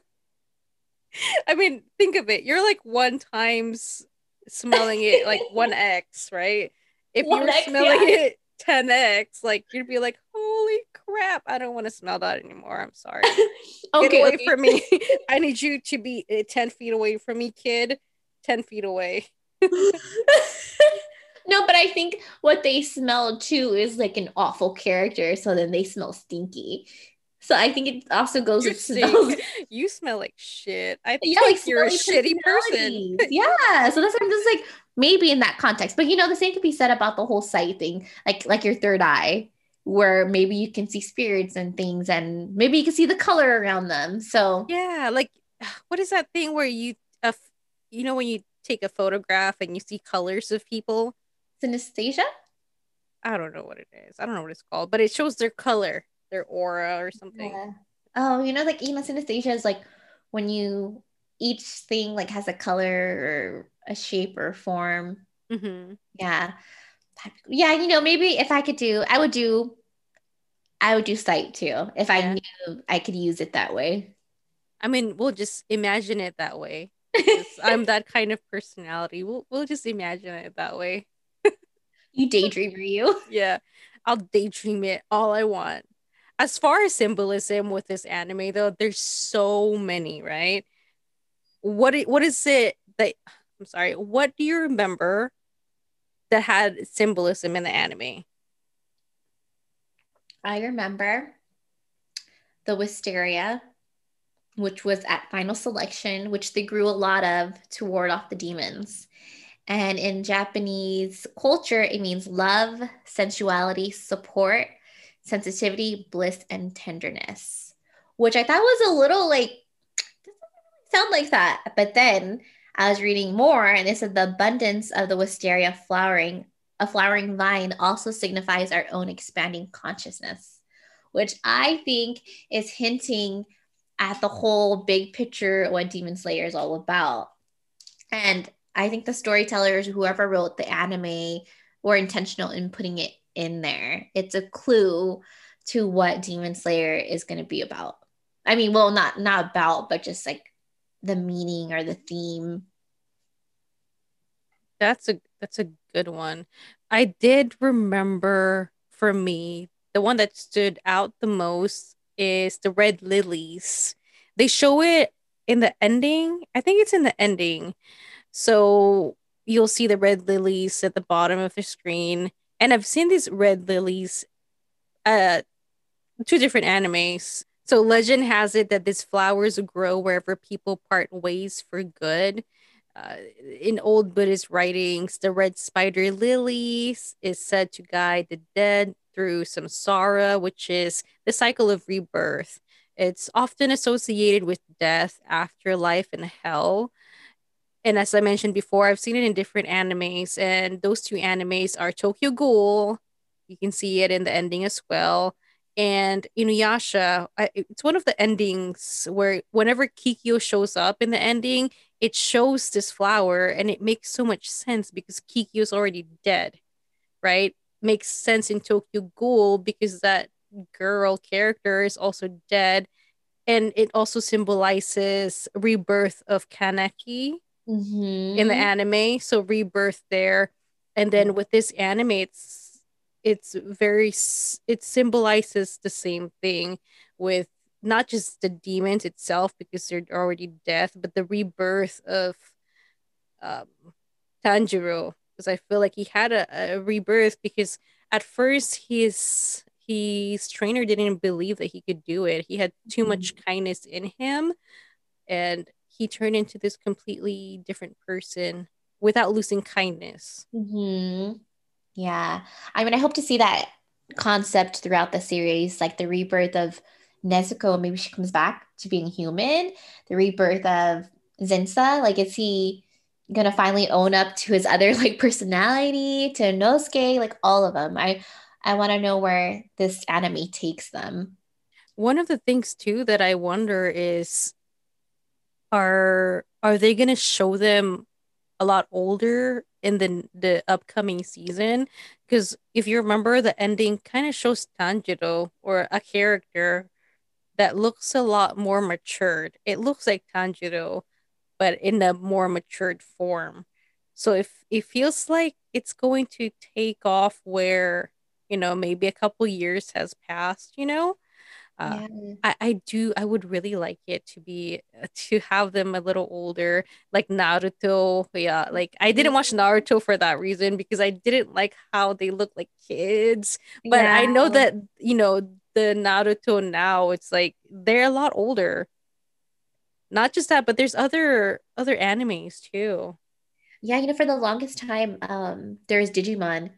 I mean, think of it. You're like one times smelling it like 1x, right? If you were 1x, smelling yeah. it 10x, like you'd be like, holy crap, I don't want to smell that anymore. I'm sorry. Get okay, away okay. from me. I need you to be uh, 10 feet away from me, kid. 10 feet away. no, but I think what they smell too is like an awful character, so then they smell stinky. So I think it also goes You with smells. You smell like shit. I think Yeah, like you're a shitty person. yeah, so that's why I'm just like maybe in that context, but you know the same could be said about the whole sight thing, like like your third eye, where maybe you can see spirits and things, and maybe you can see the color around them. So Yeah, like what is that thing where you uh, you know when you take a photograph and you see colors of people? synesthesia. I don't know what it is. I don't know what it's called, but it shows their color, their aura or something. Yeah. Oh, you know, like you know, synesthesia is like when you each thing like has a color or a shape or form. hmm Yeah. Yeah, you know, maybe if I could do, I would do I would do sight too if I knew I could use it that way. I mean, we'll just imagine it that way. I'm that kind of personality. We'll we'll just imagine it that way. you daydreamer, you. Yeah, I'll daydream it all I want. As far as symbolism with this anime, though, there's so many, right? What i- what is it that I'm sorry? What do you remember that had symbolism in the anime? I remember the wisteria, which was at final selection, which they grew a lot of to ward off the demons. And in Japanese culture, it means love, sensuality, support, sensitivity, bliss, and tenderness, which I thought was a little like, doesn't sound like that. But then I was reading more and it said the abundance of the wisteria flowering, a flowering vine also signifies our own expanding consciousness, which I think is hinting at the whole big picture what Demon Slayer is all about. And I think the storytellers, whoever wrote the anime, were intentional in putting it in there. It's a clue to what Demon Slayer is going to be about. I mean, well, not not about, but just like the meaning or the theme. That's a that's a good one. I did remember for me, the one that stood out the most is the red lilies. They show it in the ending. I think it's in the ending. So you'll see the red lilies at the bottom of the screen. And I've seen these red lilies uh two different animes. So legend has it that these flowers grow wherever people part ways for good. Uh, in old Buddhist writings, the red spider lily is said to guide the dead through samsara, which is the cycle of rebirth. It's often associated with death, afterlife, and hell. And as I mentioned before, I've seen it in different animes, and those two animes are Tokyo Ghoul. You can see it in the ending as well. And Inuyasha, I- it's one of the endings where whenever Kikyo shows up in the ending, it shows this flower and it makes so much sense because Kikyo's already dead, right? Makes sense in Tokyo Ghoul because that girl character is also dead. And it also symbolizes rebirth of Kaneki Mm-hmm. in the anime. So rebirth there. And then with this anime, it's it's very it symbolizes the same thing with not just the demons itself because they're already death, but the rebirth of um, Tanjiro. Because I feel like he had a, a rebirth because at first his his trainer didn't believe that he could do it. He had too much kindness in him, and he turned into this completely different person without losing kindness. hmm Yeah. I mean, I hope to see that concept throughout the series, like the rebirth of Nezuko. Maybe she comes back to being human. The rebirth of Zenitsu. Like, is he gonna finally own up to his other like personality, to Inosuke, like all of them? I I want to know where this anime takes them. One of the things too that I wonder is are are they going to show them a lot older in the the upcoming season because if you remember the ending kind of shows Tanjiro or a character that looks a lot more matured. It looks like Tanjiro but in a more matured form. So if it feels like it's going to take off where, you know, maybe a couple years has passed, you know, uh, yeah. I, I do I would really like it to be uh, to have them a little older like Naruto yeah like I didn't watch mm-hmm. Naruto for that reason because I didn't like how they look like kids but yeah. I know that you know the Naruto now it's like they're a lot older not just that but there's other other animes too yeah you know for the longest time um there's Digimon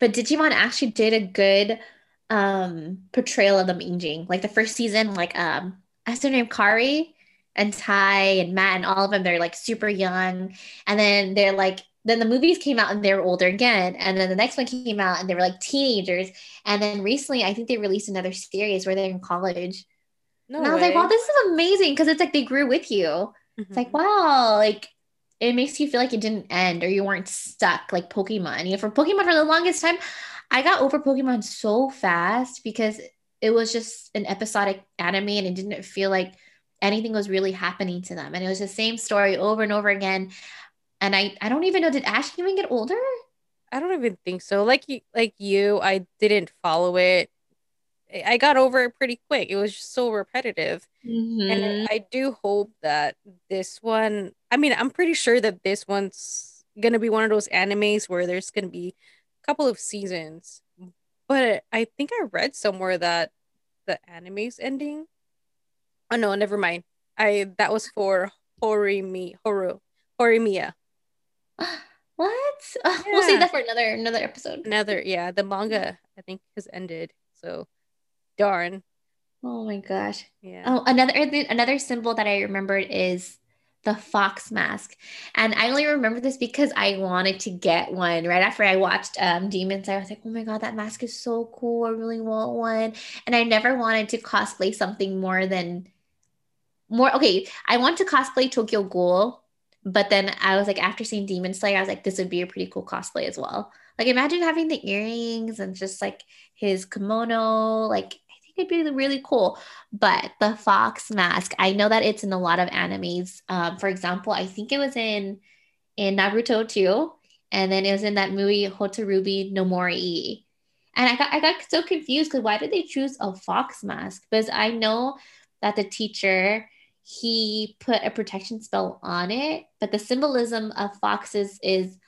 but Digimon actually did a good um portrayal of them aging. Like the first season, like um I still name Kari and Tai and Matt and all of them, they're like super young. And then they're like then the movies came out and they were older again. And then the next one came out and they were like teenagers. And then recently I think they released another series where they're in college. No and I was way. like, wow, this is amazing because it's like they grew with you. Mm-hmm. It's like, mm-hmm. wow, like it makes you feel like it didn't end or you weren't stuck like Pokemon. You know, for Pokemon for the longest time, I got over Pokemon so fast because it was just an episodic anime and it didn't feel like anything was really happening to them. And it was the same story over and over again. And I, I don't even know, did Ash even get older? I don't even think so. Like you, like you, I didn't follow it. I got over it pretty quick. It was just so repetitive. Mm-hmm. And I do hope that this one, I mean, I'm pretty sure that this one's going to be one of those animes where there's going to be couple of seasons. But I think I read somewhere that the anime's ending. Oh no, never mind. I that was for Horimi Horu Horimiya. What? Yeah. We'll save that for another another episode. Another, yeah. The manga I think has ended. So darn. Oh my gosh. Yeah. Oh, another another symbol that I remembered is the fox mask. And I only remember this because I wanted to get one right after I watched um, Demon Slayer. I was like, oh my God, that mask is so cool. I really want one. And I never wanted to cosplay something more than more. Okay, I want to cosplay Tokyo Ghoul. But then I was like, after seeing Demon Slayer, I was like, this would be a pretty cool cosplay as well. Like, imagine having the earrings and just like his kimono. Like, think it'd be really cool. But the fox mask, I know that it's in a lot of animes. Um, for example, I think it was in in Naruto too, and then it was in that movie Hotarubi no Mori. And I got I got so confused because why did they choose a fox mask? Because I know that the teacher he put a protection spell on it, but the symbolism of foxes is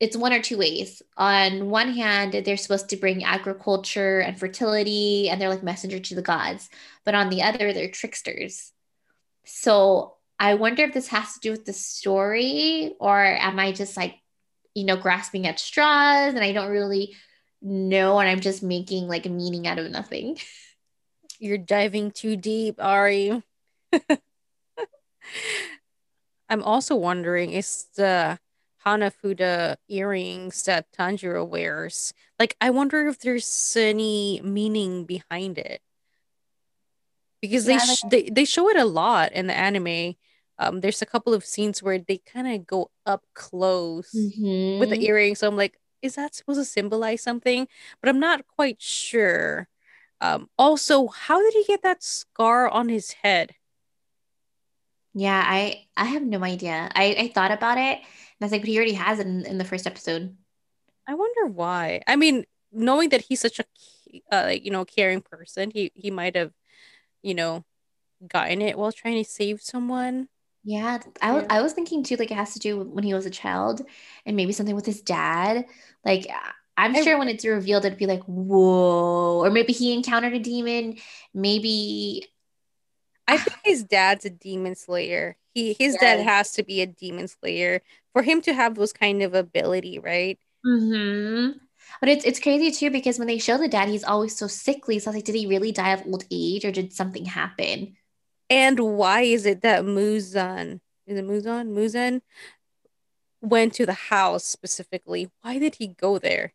it's one or two ways. On one hand, they're supposed to bring agriculture and fertility, and they're like messenger to the gods. But on the other, they're tricksters. So I wonder if this has to do with the story, or am I just like, you know, grasping at straws and I don't really know, and I'm just making like a meaning out of nothing. You're diving too deep, Ari. I'm also wondering is the Hanafuda earrings that Tanjiro wears. Like, I wonder if there's any meaning behind it. Because yeah, they, sh- like- they they show it a lot in the anime. Um, there's a couple of scenes where they kind of go up close mm-hmm. with the earrings. So I'm like, is that supposed to symbolize something? But I'm not quite sure. Um, also, how did he get that scar on his head? Yeah, I I have no idea. I I thought about it and I was like, but he already has it in, in the first episode. I wonder why. I mean, knowing that he's such a uh, you know caring person, he he might have, you know, gotten it while trying to save someone. Yeah, I was I was thinking too, like it has to do when he was a child, and maybe something with his dad. Like I'm I, sure when it's revealed, it'd be like, whoa, or maybe he encountered a demon. Maybe I think his dad's a demon slayer. He his yes. dad has to be a demon slayer for him to have those kind of ability, right? Hmm. But it's it's crazy too because when they show the dad, he's always so sickly. So I was like, did he really die of old age or did something happen? And why is it that Muzan is it Muzan Muzan went to the house specifically? Why did he go there?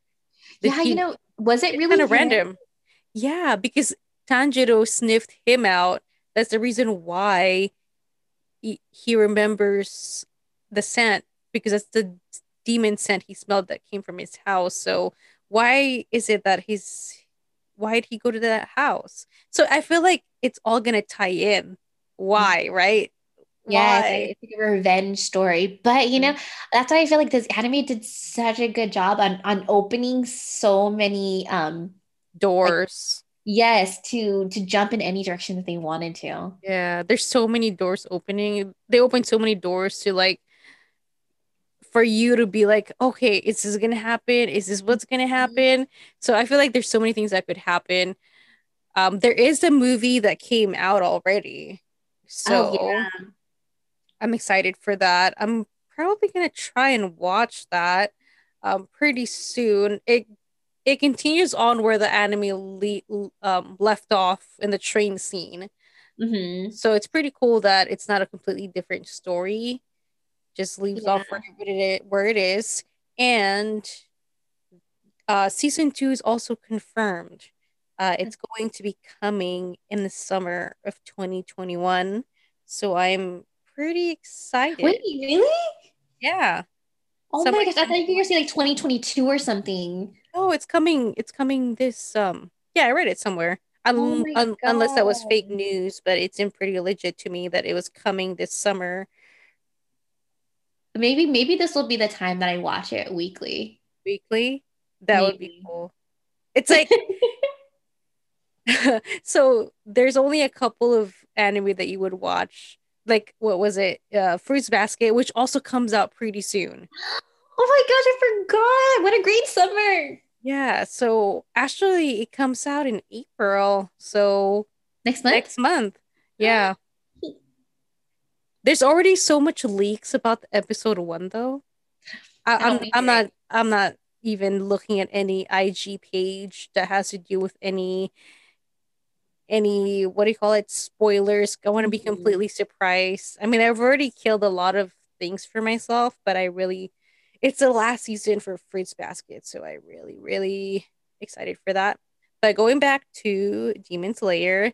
Did yeah, he, you know, was it really kind of random? Yeah, because Tanjiro sniffed him out that's the reason why he, he remembers the scent because that's the demon scent he smelled that came from his house. So why is it that he's why did he go to that house? So I feel like it's all gonna tie in. Why, right? Yeah, it's like a revenge story. But you know, that's why I feel like this anime did such a good job on on opening so many um doors. Like, yes, to to jump in any direction that they wanted to. Yeah, there's so many doors opening. They open so many doors to like for you to be like, okay, is this gonna happen? Is this what's gonna mm-hmm. happen? So I feel like there's so many things that could happen. Um, there is a movie that came out already. So oh, yeah. I'm excited for that. I'm probably gonna try and watch that um pretty soon. It it continues on where the anime le- um, left off in the train scene. Mm-hmm. So it's pretty cool that it's not a completely different story just leaves yeah. off where it, where it is. And uh, season two is also confirmed. Uh, it's going to be coming in the summer of 2021. So I'm pretty excited. Wait, really? Yeah. Oh my gosh, I thought you were going to say like 2022 or something. Oh, it's coming. It's coming this um yeah, I read it somewhere. Un- oh un- unless that was fake news, but it seemed pretty legit to me that it was coming this summer Maybe maybe this will be the time that I watch it weekly. Weekly? That maybe. would be cool. It's like so there's only a couple of anime that you would watch. Like what was it? Uh Fruits Basket, which also comes out pretty soon. Oh my gosh, I forgot. What a great summer. Yeah, so actually it comes out in April. So next month. Next month. Yeah. There's already so much leaks about episode one though. I, I'm I'm not I'm not even looking at any IG page that has to do with any any what do you call it spoilers. I want to be mm-hmm. completely surprised. I mean, I've already killed a lot of things for myself, but I really it's the last season for Fruits Basket, so I really really excited for that. But going back to Demon Slayer,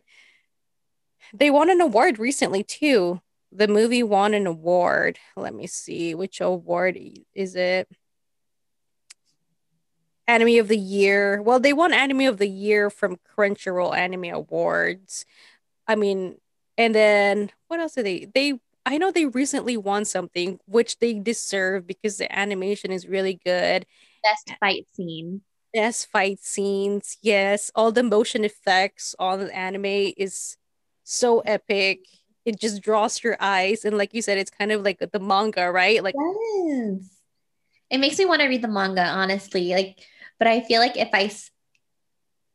they won an award recently too the movie won an award. Let me see which award is it. Anime of the Year. Well, they won Anime of the Year from Crunchyroll Anime Awards. I mean, and then what else did they? They I know they recently won something which they deserve because the animation is really good. Best fight scene. Best fight scenes. Yes, all the motion effects on the anime is so epic it just draws your eyes and like you said it's kind of like the manga right like yes. it makes me want to read the manga honestly like but i feel like if i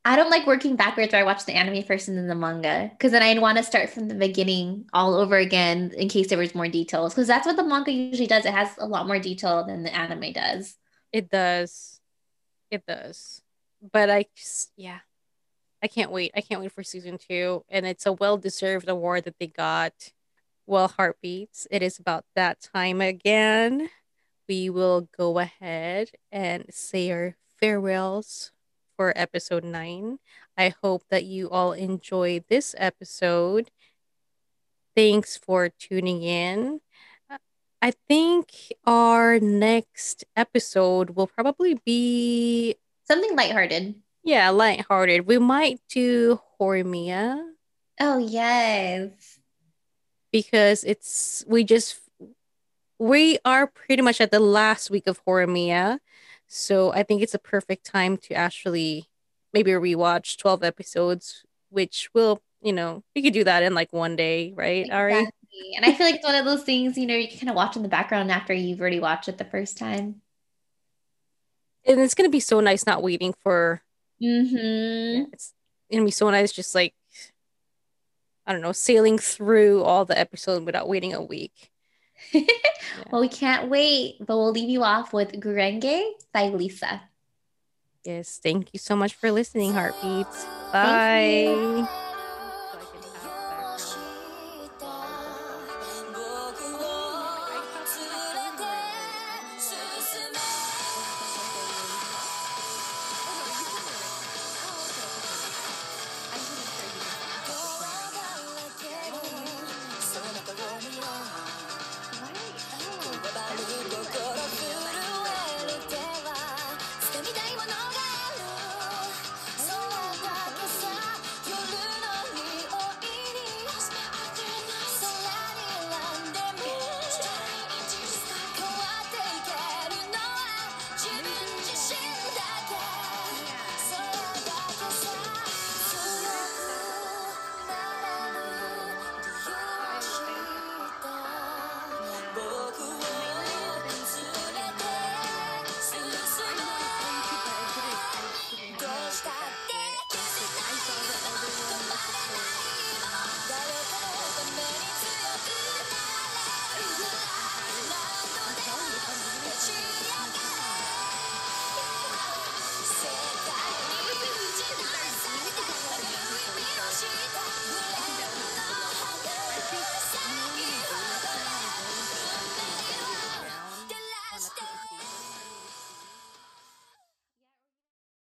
i don't like working backwards where i watch the anime first and then the manga because then i'd want to start from the beginning all over again in case there was more details because that's what the manga usually does it has a lot more detail than the anime does it does it does but i just yeah I can't wait. I can't wait for season two. And it's a well deserved award that they got. Well, Heartbeats, it is about that time again. We will go ahead and say our farewells for episode nine. I hope that you all enjoyed this episode. Thanks for tuning in. I think our next episode will probably be something lighthearted. Yeah, lighthearted. We might do Horimiya. Oh yes. Because it's we just we are pretty much at the last week of Horimiya. So I think it's a perfect time to actually maybe rewatch 12 episodes, which will, you know, we could do that in like one day, right? Exactly. Ari? And I feel like it's one of those things, you know, you can kind of watch in the background after you've already watched it the first time. And it's gonna be so nice not waiting for Mm-hmm. Yeah, it's gonna be so nice, just like I don't know, sailing through all the episodes without waiting a week. yeah. Well, we can't wait, but we'll leave you off with Gurenge by Lisa. Yes, thank you so much for listening, Heartbeats. Bye.